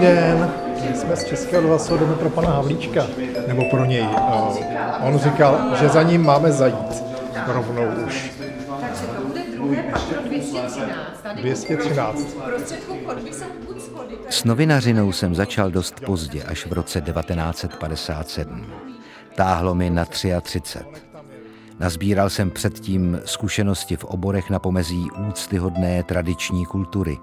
den. My jsme z Českého rozhlasu, jdeme pro pana Havlíčka, nebo pro něj. On říkal, že za ním máme zajít rovnou už. Takže to bude druhé patro 213. Tady 213. prostředku chodby jsou buď schody, to je S novinařinou jsem začal dost pozdě, až v roce 1957. Táhlo mi na 33. Nazbíral jsem předtím zkušenosti v oborech na pomezí úctyhodné tradiční kultury.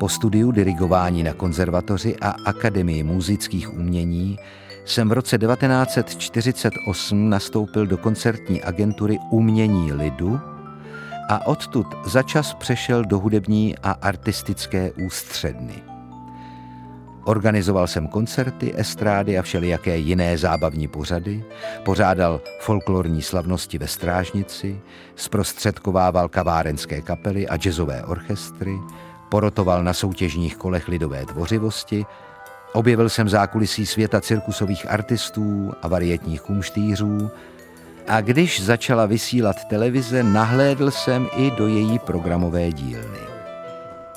Po studiu dirigování na konzervatoři a Akademii muzických umění jsem v roce 1948 nastoupil do koncertní agentury Umění lidu a odtud začas přešel do hudební a artistické ústředny. Organizoval jsem koncerty, estrády a všelijaké jiné zábavní pořady, pořádal folklorní slavnosti ve Strážnici, zprostředkovával kavárenské kapely a jazzové orchestry, porotoval na soutěžních kolech lidové tvořivosti, objevil jsem zákulisí světa cirkusových artistů a varietních kumštýřů a když začala vysílat televize, nahlédl jsem i do její programové dílny.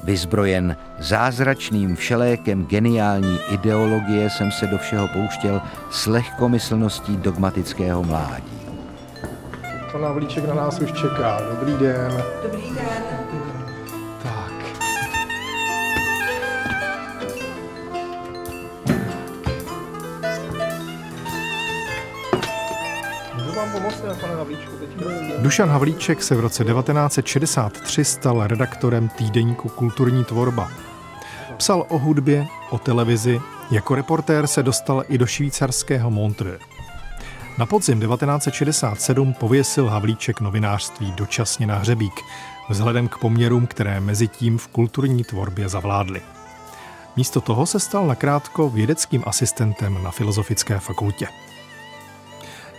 Vyzbrojen zázračným všelékem geniální ideologie jsem se do všeho pouštěl s lehkomyslností dogmatického mládí. Pan Havlíček na nás už čeká. Dobrý den. Dobrý den. Vám pane Havlíčku? Dušan Havlíček se v roce 1963 stal redaktorem týdeníku Kulturní tvorba. Psal o hudbě, o televizi, jako reportér se dostal i do švýcarského Montreux. Na podzim 1967 pověsil Havlíček novinářství dočasně na hřebík, vzhledem k poměrům, které mezi tím v kulturní tvorbě zavládly. Místo toho se stal nakrátko vědeckým asistentem na Filozofické fakultě.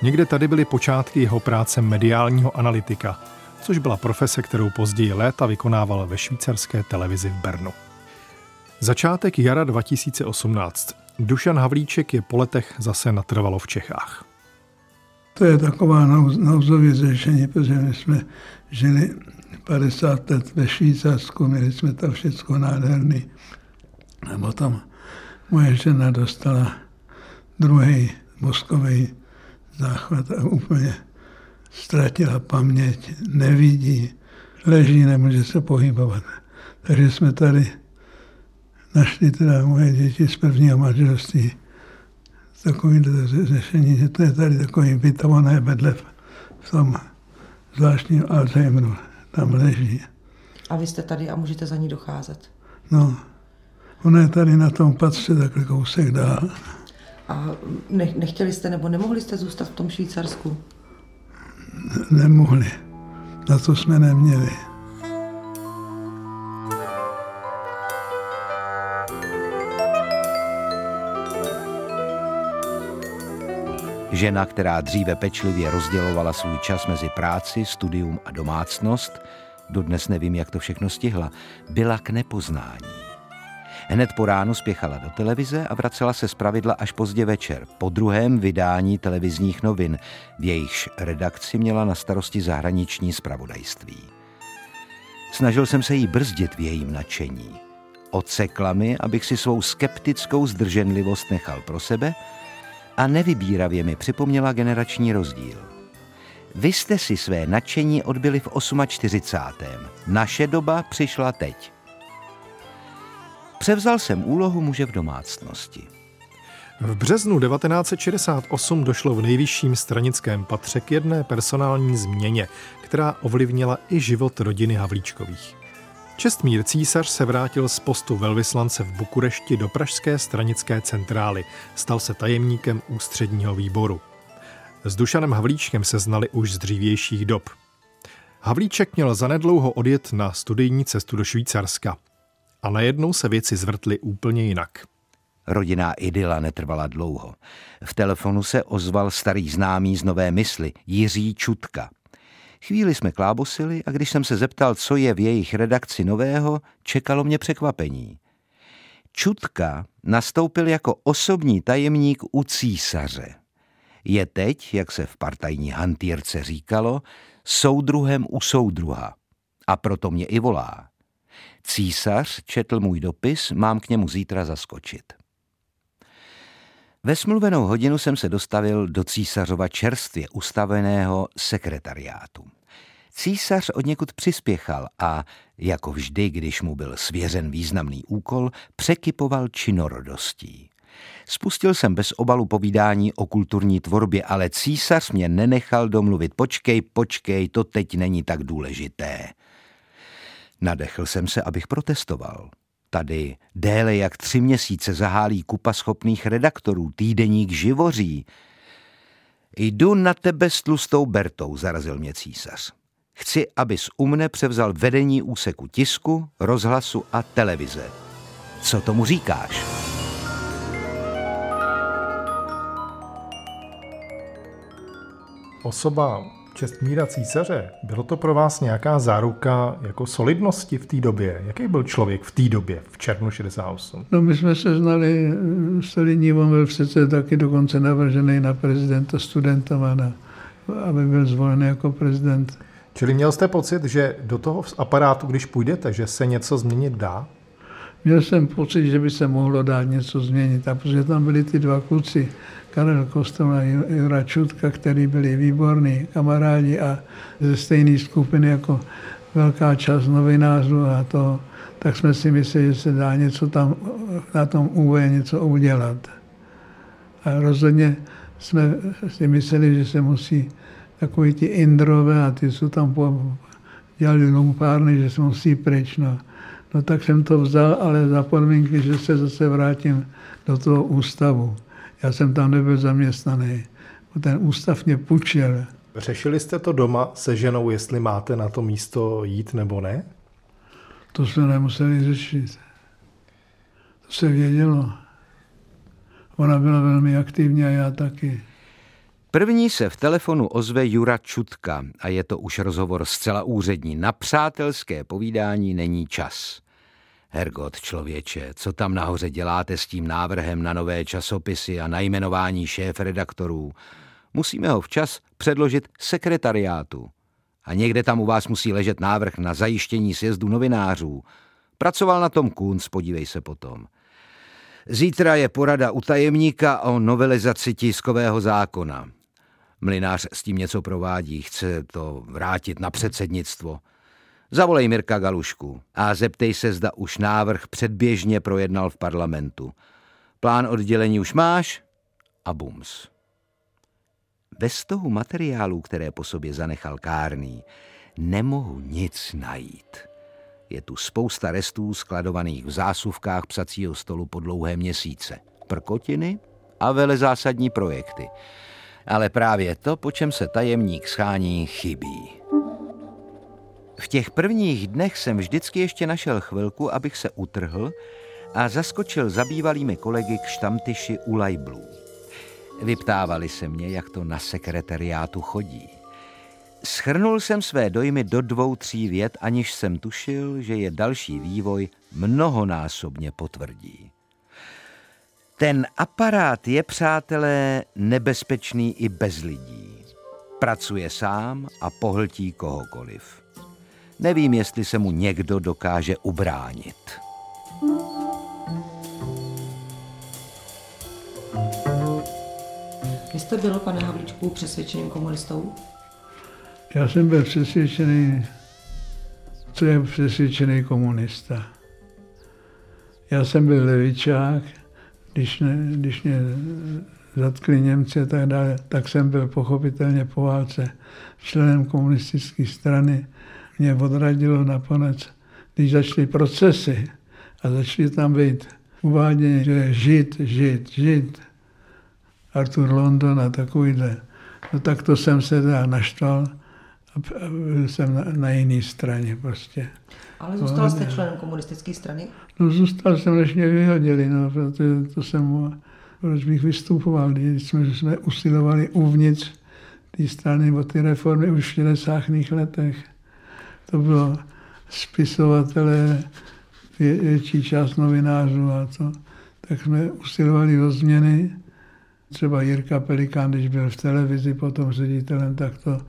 Někde tady byly počátky jeho práce mediálního analytika, což byla profese, kterou později léta vykonával ve švýcarské televizi v Bernu. Začátek jara 2018. Dušan Havlíček je po letech zase natrvalo v Čechách. To je taková nouz- nouzové řešení, protože my jsme žili 50 let ve Švýcarsku, měli jsme to všechno nádherný. A potom moje žena dostala druhý mozkový záchvat a úplně ztratila paměť, nevidí, leží, nemůže se pohybovat. Takže jsme tady našli teda moje děti z prvního manželství takové řešení, že to je tady takový vytované vedle v- v tom zvláštním Alzheimeru. Tam leží. A vy jste tady a můžete za ní docházet. No, ona je tady na tom patře takhle kousek dál. A ne, nechtěli jste nebo nemohli jste zůstat v tom Švýcarsku? Nemohli. Na to jsme neměli. Žena, která dříve pečlivě rozdělovala svůj čas mezi práci, studium a domácnost, dodnes nevím, jak to všechno stihla, byla k nepoznání. Hned po ránu spěchala do televize a vracela se zpravidla až pozdě večer, po druhém vydání televizních novin, v jejichž redakci měla na starosti zahraniční zpravodajství. Snažil jsem se jí brzdit v jejím nadšení. Odsekla mi, abych si svou skeptickou zdrženlivost nechal pro sebe a nevybíravě mi připomněla generační rozdíl. Vy jste si své nadšení odbyli v 48. Naše doba přišla teď. Převzal jsem úlohu muže v domácnosti. V březnu 1968 došlo v nejvyšším stranickém patře k jedné personální změně, která ovlivnila i život rodiny Havlíčkových. Čestmír císař se vrátil z postu velvyslance v Bukurešti do pražské stranické centrály. Stal se tajemníkem ústředního výboru. S Dušanem Havlíčkem se znali už z dřívějších dob. Havlíček měl zanedlouho odjet na studijní cestu do Švýcarska. A najednou se věci zvrtly úplně jinak. Rodinná idyla netrvala dlouho. V telefonu se ozval starý známý z Nové mysli, Jiří Čutka. Chvíli jsme klábosili a když jsem se zeptal, co je v jejich redakci nového, čekalo mě překvapení. Čutka nastoupil jako osobní tajemník u císaře. Je teď, jak se v partajní hantýrce říkalo, soudruhem u soudruha. A proto mě i volá. Císař četl můj dopis, mám k němu zítra zaskočit. Ve smluvenou hodinu jsem se dostavil do císařova čerstvě ustaveného sekretariátu. Císař od někud přispěchal a, jako vždy, když mu byl svěřen významný úkol, překypoval činorodostí. Spustil jsem bez obalu povídání o kulturní tvorbě, ale císař mě nenechal domluvit. Počkej, počkej, to teď není tak důležité. Nadechl jsem se, abych protestoval. Tady déle jak tři měsíce zahálí kupa schopných redaktorů, týdeník živoří. Jdu na tebe s tlustou Bertou, zarazil mě císař. Chci, abys u mne převzal vedení úseku tisku, rozhlasu a televize. Co tomu říkáš? Osoba Čestmíra císaře, bylo to pro vás nějaká záruka jako solidnosti v té době? Jaký byl člověk v té době, v červnu 68? No my jsme se znali, solidní, on byl přece taky dokonce navržený na prezidenta studentama, na, aby byl zvolen jako prezident. Čili měl jste pocit, že do toho aparátu, když půjdete, že se něco změnit dá? Měl jsem pocit, že by se mohlo dát něco změnit, a protože tam byli ty dva kluci, Karel Kostel a Jura Čutka, který byli výborní kamarádi a ze stejné skupiny jako velká část novinářů a to, tak jsme si mysleli, že se dá něco tam na tom UV něco udělat. A rozhodně jsme si mysleli, že se musí takový ti Indrové a ty jsou tam po, dělali lumpárny, že se musí pryč. No. no tak jsem to vzal, ale za podmínky, že se zase vrátím do toho ústavu. Já jsem tam nebyl zaměstnaný. Ten ústav mě půjčil. Řešili jste to doma se ženou, jestli máte na to místo jít nebo ne? To jsme nemuseli řešit. To se vědělo. Ona byla velmi aktivní a já taky. První se v telefonu ozve Jura Čutka a je to už rozhovor zcela úřední. Na přátelské povídání není čas. Hergot, člověče, co tam nahoře děláte s tím návrhem na nové časopisy a na jmenování šéf redaktorů? Musíme ho včas předložit sekretariátu. A někde tam u vás musí ležet návrh na zajištění sjezdu novinářů. Pracoval na tom Kunc, podívej se potom. Zítra je porada u tajemníka o novelizaci tiskového zákona. Mlinář s tím něco provádí, chce to vrátit na předsednictvo. Zavolej Mirka Galušku a zeptej se, zda už návrh předběžně projednal v parlamentu. Plán oddělení už máš? A bums. Ve stohu materiálů, které po sobě zanechal Kárný, nemohu nic najít. Je tu spousta restů skladovaných v zásuvkách psacího stolu po dlouhé měsíce. Prkotiny a vele zásadní projekty. Ale právě to, po čem se tajemník schání, chybí. V těch prvních dnech jsem vždycky ještě našel chvilku, abych se utrhl a zaskočil zabývalými kolegy k štamtyši u lajblů. Vyptávali se mě, jak to na sekretariátu chodí. Schrnul jsem své dojmy do dvou, tří vět, aniž jsem tušil, že je další vývoj mnohonásobně potvrdí. Ten aparát je, přátelé, nebezpečný i bez lidí. Pracuje sám a pohltí kohokoliv. Nevím, jestli se mu někdo dokáže ubránit. Vy jste byl, pane Havlíčku, přesvědčeným komunistou? Já jsem byl přesvědčený, co je přesvědčený komunista. Já jsem byl levičák, když, ne, když mě zatkli Němci a tak dále, tak jsem byl pochopitelně po válce členem komunistické strany mě odradilo nakonec, když začaly procesy a začaly tam být uvádění, že je žid, žid, žid, Arthur London a takovýhle. No tak to jsem se teda naštval a byl jsem na, na jiné straně prostě. Ale zůstal jste členem komunistické strany? No zůstal jsem, než mě vyhodili, no, protože to jsem, proč bych vystupoval, když jsme, jsme usilovali uvnitř té strany o ty reformy už v 60. letech to bylo spisovatelé, větší část novinářů a to, tak jsme usilovali o změny. Třeba Jirka Pelikán, když byl v televizi potom ředitelem, tak to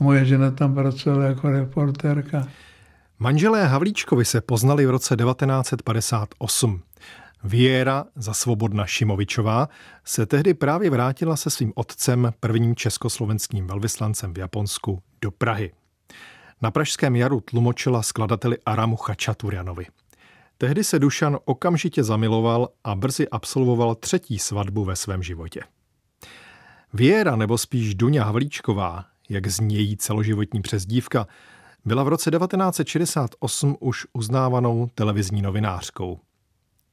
moje žena tam pracovala jako reportérka. Manželé Havlíčkovi se poznali v roce 1958. Věra za svobodna Šimovičová se tehdy právě vrátila se svým otcem, prvním československým velvyslancem v Japonsku, do Prahy. Na Pražském jaru tlumočila skladateli Aramu Chačaturianovi. Tehdy se Dušan okamžitě zamiloval a brzy absolvoval třetí svatbu ve svém životě. Věra, nebo spíš Duňa Havlíčková, jak zní její celoživotní přezdívka, byla v roce 1968 už uznávanou televizní novinářkou.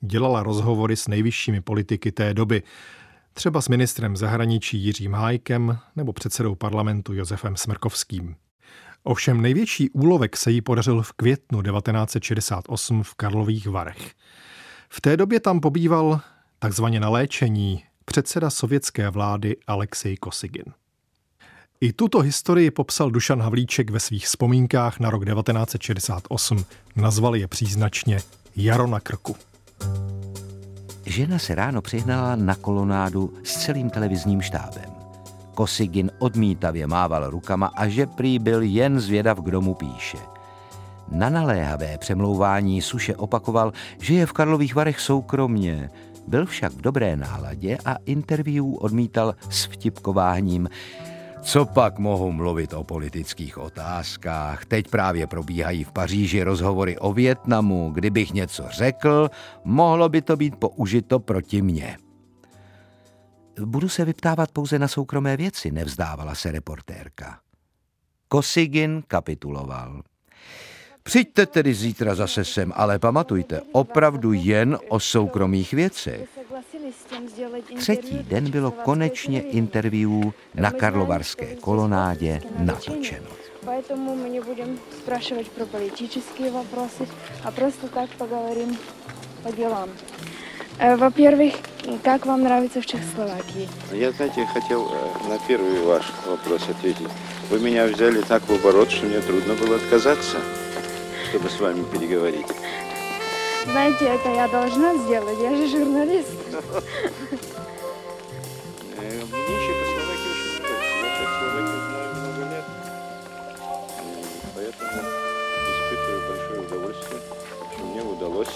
Dělala rozhovory s nejvyššími politiky té doby, třeba s ministrem zahraničí Jiřím Hájkem nebo předsedou parlamentu Josefem Smrkovským. Ovšem největší úlovek se jí podařil v květnu 1968 v Karlových Varech. V té době tam pobýval takzvaně na léčení předseda sovětské vlády Alexej Kosygin. I tuto historii popsal Dušan Havlíček ve svých vzpomínkách na rok 1968. Nazval je příznačně Jaro na krku. Žena se ráno přihnala na kolonádu s celým televizním štábem. Kosigin odmítavě mával rukama a že prý byl jen zvědav, kdo mu píše. Na naléhavé přemlouvání Suše opakoval, že je v Karlových Varech soukromně, byl však v dobré náladě a interview odmítal s vtipkováním. Co pak mohu mluvit o politických otázkách? Teď právě probíhají v Paříži rozhovory o Větnamu. Kdybych něco řekl, mohlo by to být použito proti mně. Budu se vyptávat pouze na soukromé věci, nevzdávala se reportérka. Kosigin kapituloval. Přijďte tedy zítra zase sem, ale pamatujte, opravdu jen o soukromých věcech. Třetí den bylo konečně interview na Karlovarské kolonádě natočeno. Поэтому мы не будем спрашивать про политические вопросы, а просто так поговорим по делам. Э, Во-первых, как вам нравится в Чехословакии? Я, знаете, хотел э, на первый ваш вопрос ответить. Вы меня взяли так в оборот, что мне трудно было отказаться, чтобы с вами переговорить. Знаете, это я должна сделать, я же журналист. Э, Мне Чехословакия очень нравится. Я Чехословакию знаю много лет. Поэтому испытываю большое удовольствие, что мне удалось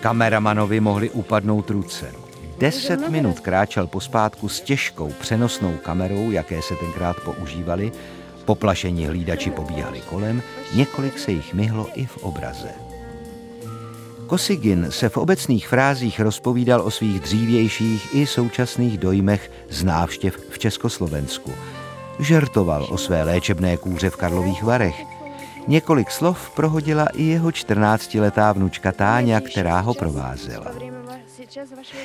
Kameramanovi mohli upadnout ruce. Deset minut kráčel pospátku s těžkou přenosnou kamerou, jaké se tenkrát používaly, poplašení hlídači pobíhali kolem, několik se jich myhlo i v obraze. Kosigin se v obecných frázích rozpovídal o svých dřívějších i současných dojmech z návštěv v Československu. Žertoval o své léčebné kůře v Karlových Varech. Několik slov prohodila i jeho 14-letá vnučka Táňa, která ho provázela.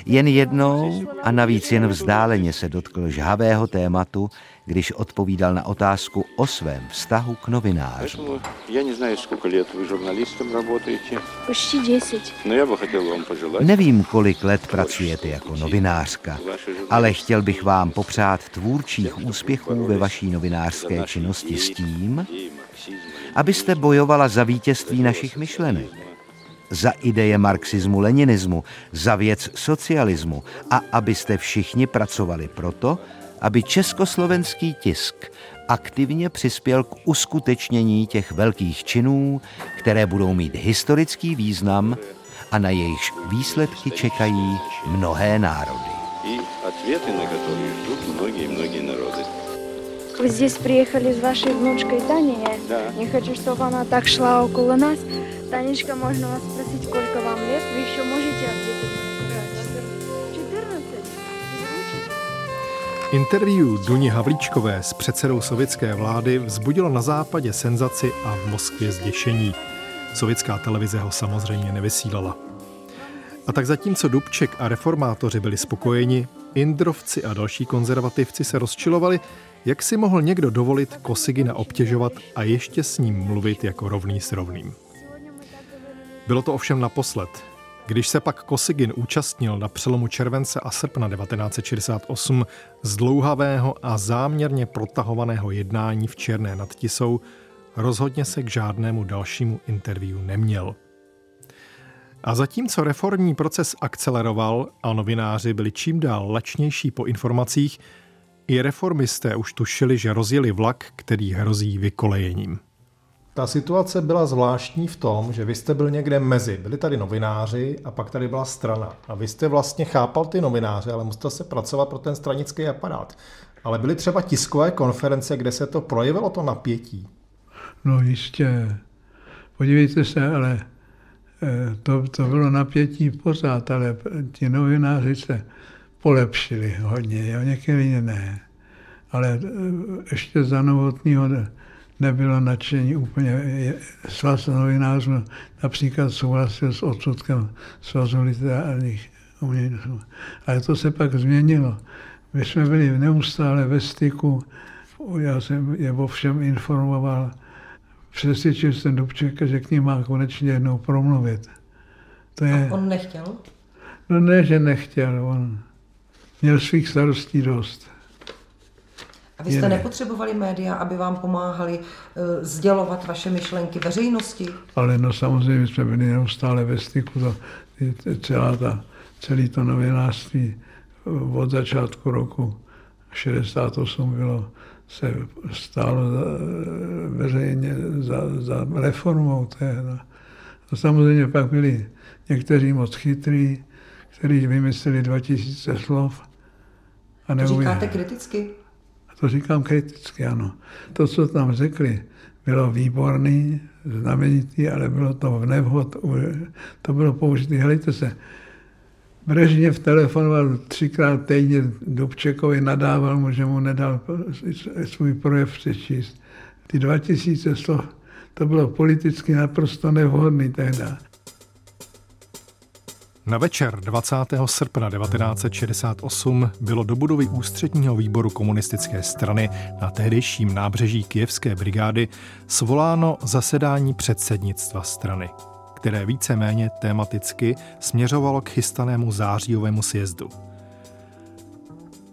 Jen jednou a navíc jen vzdáleně se dotkl žhavého tématu, když odpovídal na otázku o svém vztahu k novinářům. Поэтому я не знаю, сколько лет вы журналистом работаете, Почти 10. но я бы хотел вам пожелать... Nevím, kolik let pracujete jako novinářka, ale chtěl bych vám popřát tvůrčích úspěchů ve vaší novinářské činnosti s tím, abyste bojovala za vítězství našich myšlenek, za ideje marxismu, leninismu, za věc socialismu a abyste všichni pracovali proto, aby československý tisk aktivně přispěl k uskutečnění těch velkých činů, které budou mít historický význam a na jejichž výsledky čekají mnohé národy. Вы здесь приехали с вашей внучкой Таней. Я Да. не хочу, чтобы она так шла около нас. Танечка, можно вас спросить, сколько вам лет? Вы еще можете ответить на вопрос? 14? Звучит. Interview Duni Havlíčkové s předsedou sovětské vlády vzbudilo na západě senzaci a v Moskvě zděšení. Sovětská televize ho samozřejmě nevysílala. A tak zatímco Dubček a reformátoři byli spokojeni, Indrovci a další konzervativci se rozčilovali, jak si mohl někdo dovolit Kosigina obtěžovat a ještě s ním mluvit jako rovný s rovným. Bylo to ovšem naposled. Když se pak Kosigin účastnil na přelomu července a srpna 1968 zdlouhavého a záměrně protahovaného jednání v Černé nad Tisou, rozhodně se k žádnému dalšímu interview neměl. A zatímco reformní proces akceleroval a novináři byli čím dál lačnější po informacích, I reformisté už tušili, že rozjeli vlak, který hrozí vykolejením. Ta situace byla zvláštní v tom, že vy jste byl někde mezi. Byli tady novináři a pak tady byla strana. A vy jste vlastně chápal ty novináře, ale musel se pracovat pro ten stranický aparát. Ale byly třeba tiskové konference, kde se to projevilo, to napětí. No jistě. Podívejte se, ale eh, to, to bylo napětí pořád, ale ti novináři se polepšili hodně, jo, některý ne. Ale eh, ještě za novotního nebylo nadšení úplně. Svaz novinářů například souhlasil s odsudkem Svazu literárních umělců. Ale to se pak změnilo. My jsme byli neustále ve styku, já jsem je o všem informoval, přesvědčil jsem Dubčeka, že k ním má konečně jednou promluvit. To je... A on nechtěl? No ne, že nechtěl, on měl svých starostí dost. A vy jste nepotřebovali média, aby vám pomáhali uh, sdělovat vaše myšlenky veřejnosti? Ale no samozřejmě jsme byli neustále ve styku, to, celá ta, celý to novinářství od začátku roku 68 bylo, se stálo za, veřejně za, za reformou tehda. A samozřejmě pak byli někteří moc chytrý, kteří vymysleli 2000 slov. A to říkáte kriticky? A to říkám kriticky, ano. To, co tam řekli, bylo výborný, znamenitý, ale bylo to v nevhod, to bylo použité. Helejte se, Brežněv telefonoval třikrát týdně Dobčekovi, nadával mu, že mu nedal svůj projev přečíst. Ty 2000 slov, to bylo politicky naprosto nevhodný tehdy. Na večer 20. srpna 1968 bylo do budovy ústředního výboru komunistické strany na tehdejším nábřeží Kijevské brigády svoláno zasedání předsednictva strany které víceméně tematicky směřovalo k chystanému zářijovému sjezdu.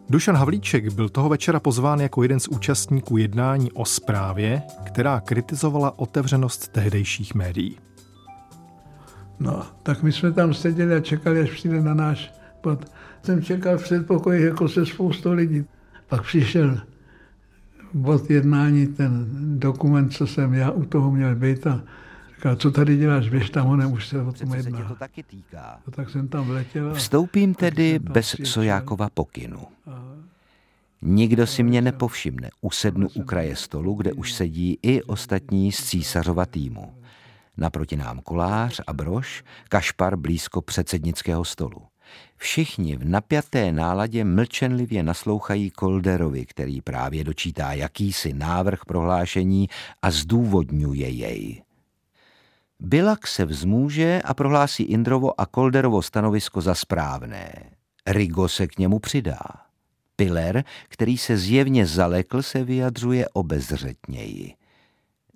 Dušan Havlíček byl toho večera pozván jako jeden z účastníků jednání o zprávě, která kritizovala otevřenost tehdejších médií. No, tak my jsme tam seděli a čekali, až přijde na náš bod. Jsem čekal v předpokoji jako se spoustou lidí. Pak přišel bod jednání, ten dokument, co jsem já u toho měl být a Říká, co tady děláš, běž tam honem, už se o tom jedná. Se to taky týká. No, tak jsem tam vletěl. Vstoupím tedy bez Sojákova pokynu. Nikdo si mě nepovšimne. Usednu u kraje stolu, kde už sedí i ostatní z císařova týmu. Naproti nám kolář a brož, kašpar blízko předsednického stolu. Všichni v napjaté náladě mlčenlivě naslouchají Kolderovi, který právě dočítá jakýsi návrh prohlášení a zdůvodňuje jej. Bilak se vzmůže a prohlásí Indrovo a Kolderovo stanovisko za správné. Rigo se k němu přidá. Piller, který se zjevně zalekl, se vyjadřuje obezřetněji.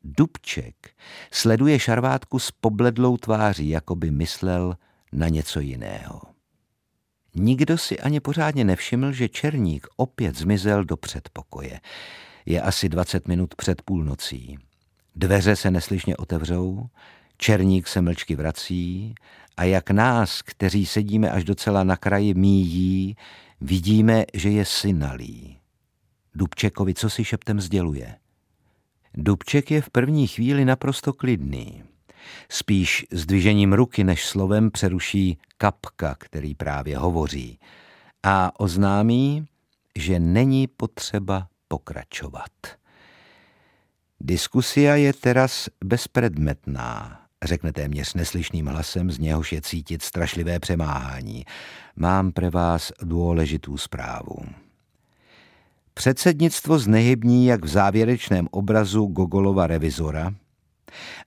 Dubček sleduje šarvátku s pobledlou tváří, jako by myslel na něco jiného. Nikdo si ani pořádně nevšiml, že Černík opět zmizel do předpokoje. Je asi 20 minut před půlnocí. Dveře se neslyšně otevřou, Černík se mlčky vrací a jak nás, kteří sedíme až docela na kraji míjí, vidíme, že je synalý. Dubčekovi co si šeptem sděluje. Dubček je v první chvíli naprosto klidný. Spíš s dvižením ruky než slovem přeruší kapka, který právě hovoří a oznámí, že není potřeba pokračovat. Diskusia je teraz bezpredmetná řekne téměř neslyšným hlasem, z něhož je cítit strašlivé přemáhání. Mám pre vás důležitou zprávu. Předsednictvo znehybní jak v závěrečném obrazu Gogolova revizora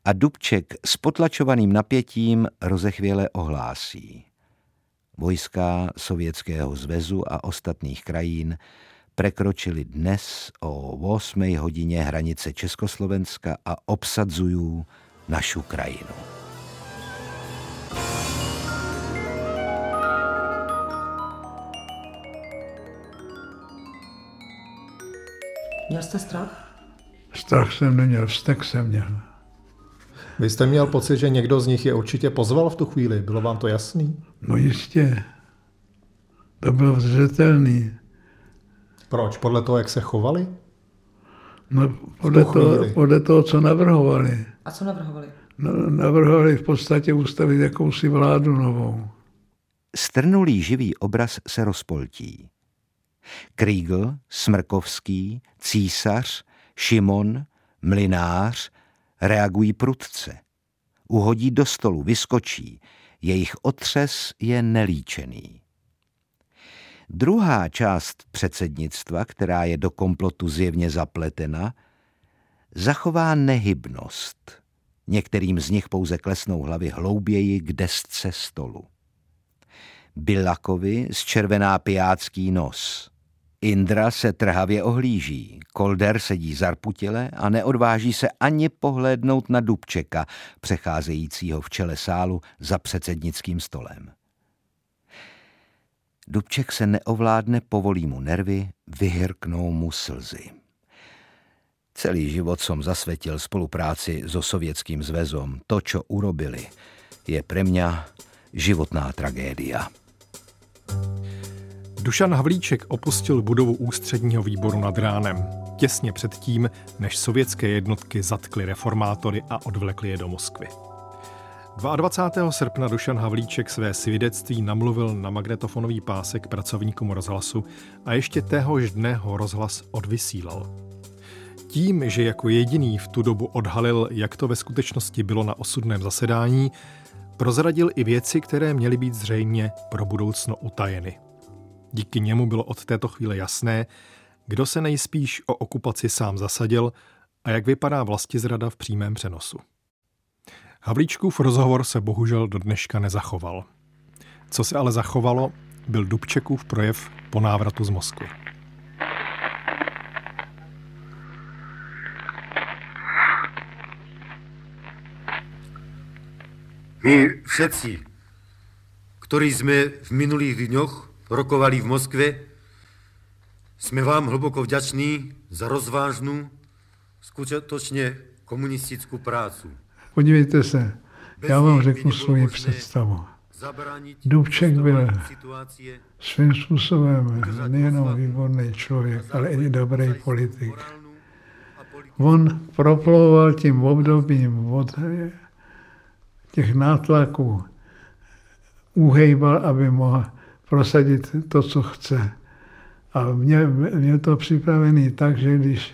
a Dubček s potlačovaným napětím rozechvěle ohlásí. Vojska Sovětského zvezu a ostatních krajín prekročili dnes o 8 hodině hranice Československa a obsadzují našu krajinu. Měl jste strach? Strach jsem neměl, vztek jsem měl. Vy jste měl pocit, že někdo z nich je určitě pozval v tu chvíli? Bylo vám to jasný? No jistě. To bylo zřetelný. Proč? Podle toho, jak se chovali? No, podle, toho, podle toho, co navrhovali. A co navrhovali? No, navrhovali v podstatě ustavit jakousi vládu novou. Strnulý živý obraz se rozpoltí. Kriegl, Smrkovský, císař, Šimon, mlinář reagují prudce. Uhodí do stolu, vyskočí. Jejich otřes je nelíčený. Druhá část předsednictva, která je do komplotu zjevně zapletena, zachová nehybnost. Některým z nich pouze klesnou hlavy hlouběji k desce stolu. Bilakovi z červená pijácký nos. Indra se trhavě ohlíží, Kolder sedí zarputile a neodváží se ani pohlédnout na Dubčeka, přecházejícího v čele sálu za předsednickým stolem. Dubček se neovládne, povolí mu nervy, vyhrknou mu slzy. Celý život som zasvetil spolupráci so Sovětským zväzom. To, čo urobili, je pre mňa životná tragédia. Dušan Havlíček opustil budovu ústředního výboru nad ránem, těsně před tím, než sovětské jednotky zatkly reformátory a odvlekly je do Moskvy. 22. srpna Dušan Havlíček své svědectví namluvil na magnetofonový pásek pracovníkům rozhlasu a ještě téhož dne ho rozhlas odvysílal. Tím, že jako jediný v tu dobu odhalil, jak to ve skutečnosti bylo na osudném zasedání, prozradil i věci, které měly být zřejmě pro budoucno utajeny. Díky němu bylo od této chvíle jasné, kdo se nejspíš o okupaci sám zasadil a jak vypadá zrada v přímém přenosu. Havlíčkův rozhovor se bohužel do dneška nezachoval. Co se ale zachovalo, byl Dubčekův projev po návratu z Moskvy. My všetci, ktorí sme v minulých dňoch rokovali v Moskve, sme vám hlboko vďační za rozvážnou, skutočně komunistickou prácu. Podívejte se, já vám řeknu svoji představu. Dubček byl svým způsobem nejenom výborný člověk, ale i dobrý politik. On proplouval tím obdobím od těch nátlaků, uhejbal, aby mohl prosadit to, co chce. A měl, měl to připravený tak, že když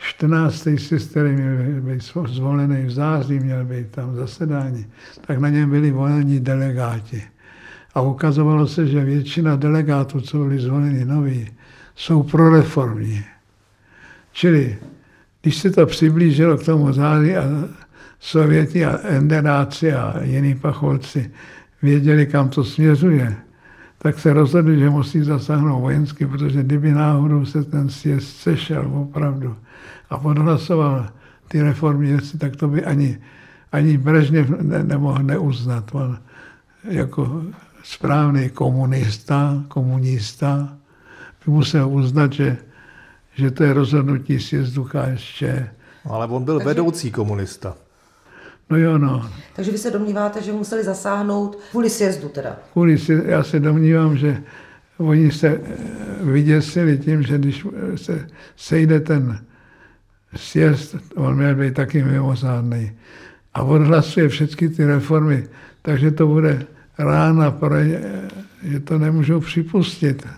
14. který měl být zvolený v září, měl být tam zasedání, tak na něm byli volení delegáti. A ukazovalo se, že většina delegátů, co byli zvoleni noví, jsou proreformní. Čili když se to přiblížilo k tomu září a Sověti a enderáci a jiní pacholci věděli, kam to směřuje, tak se rozhodli, že musí zasáhnout vojensky, protože kdyby náhodou se ten sjezd sešel opravdu a odhlasoval ty reformní věci, tak to by ani, ani Brežněv ne, nemohl neuznat. On jako správný komunista, komunista by musel uznat, že, že to je rozhodnutí sjezdu KSČ. Ale on byl Takže... vedoucí komunista. No jo, no. Takže vy se domníváte, že museli zasáhnout kvůli sjezdu teda? Kvůli sjezdu. Já se domnívám, že oni se eh, vyděsili tím, že když se sejde ten sjezd, on měl být taky mimořádný, a odhlasuje všechny ty reformy, takže to bude rána, že to nemůžou připustit.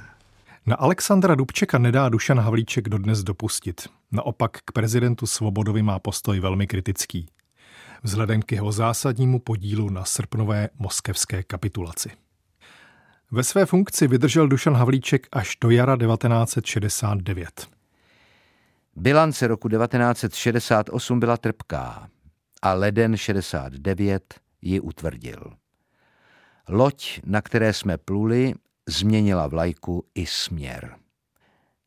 Na Alexandra Dubčeka nedá Dušan Havlíček dodnes dopustit. Naopak k prezidentu Svobodovi má postoj velmi kritický vzhledem k jeho zásadnímu podílu na srpnové moskevské kapitulaci. Ve své funkci vydržel Dušan Havlíček až do jara 1969. Bilance roku 1968 byla trpká a leden 69 ji utvrdil. Loď, na které jsme pluli, změnila vlajku i směr.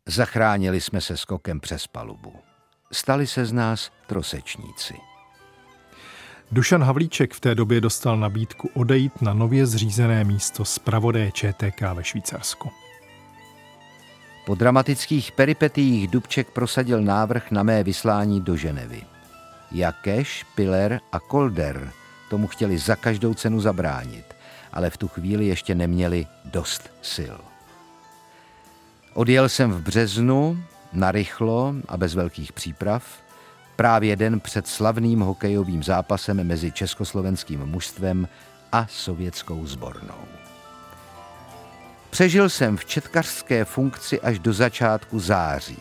Zachránili jsme se skokem přes palubu. Stali se z nás trosečníci. Dušan Havlíček v té době dostal nabídku odejít na nově zřízené místo zpravodaje ČTK ve Švýcarsku. Po dramatických peripetích Dubček prosadil návrh na mé vyslání do Ženevy. Jakeš, Piller a Kolder tomu chtěli za každou cenu zabránit, ale v tu chvíli ještě neměli dost sil. Odjel jsem v březnu, narychlo a bez velkých příprav, právě den před slavným hokejovým zápasem mezi československým mužstvem a sovětskou sbornou. Přežil jsem v četkařské funkci až do začátku září.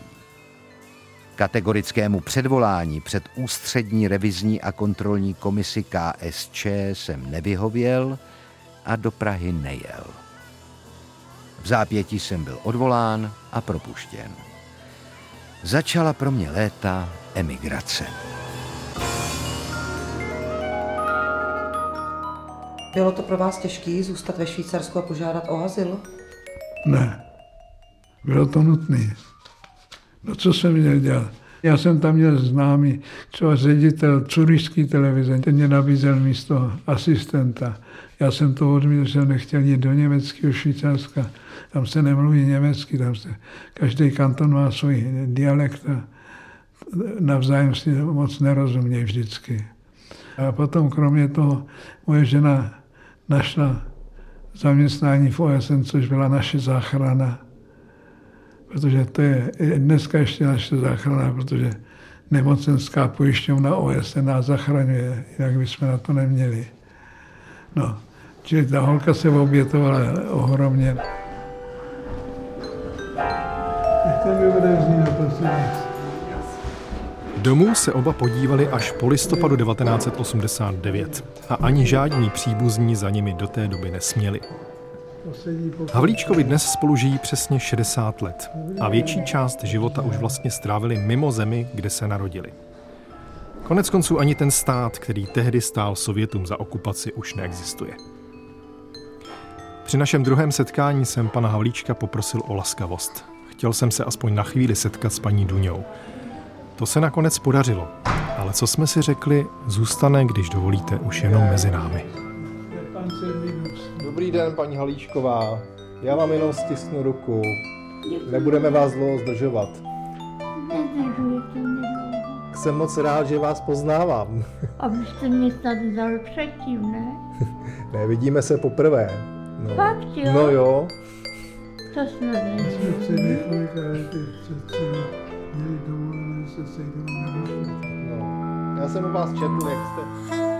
Kategorickému předvolání před ústřední revizní a kontrolní komisi KSČ jsem nevyhověl a do Prahy nejel. V zápěti jsem byl odvolán a propuštěn. Začala pro mě léta emigrace. Bylo to pro vás těžké zůstat ve Švýcarsku a požádat o azyl? Ne. Bylo to nutné. No co jsem měl dělat? Já jsem tam měl známý, třeba ředitel curišský televize, ten mě nabízel místo asistenta. Já jsem to odmítl, že jsem nechtěl jít do německého Švýcarska. Tam se nemluví německy, tam se, každý kanton má svůj dialekt a navzájem si moc nerozumějí vždycky. A potom kromě toho moje žena našla zaměstnání v OSN, což byla naše záchrana. Protože to je dneska ještě naše záchrana, protože nemocenská pojišťovna OSN nás zachraňuje, jinak bychom na to neměli. No, čili ta holka se obětovala ohromně. Domů se oba podívali až po listopadu 1989 a ani žádní příbuzní za nimi do té doby nesměli. Havlíčkovi dnes spolu žijí přesně 60 let a větší část života už vlastně strávili mimo zemi, kde se narodili. Konec konců ani ten stát, který tehdy stál Sovětům za okupaci, už neexistuje. Při našem druhém setkání jsem pana Havlíčka poprosil o laskavost. Chtěl jsem se aspoň na chvíli setkat s paní Duňou. To se nakonec podařilo, ale co jsme si řekli, zůstane, když dovolíte, už jenom mezi námi. Dobrý den, paní Halíčková. Já vám jenom stisnu ruku. Nebudeme vás dlouho zdržovat. Jsem moc rád, že vás poznávám. Abyste mě tady dal předtím, ne? ne, vidíme se poprvé. No. Fakt jo? No jo. To snad není. No, já jsem u vás četl, jak jste...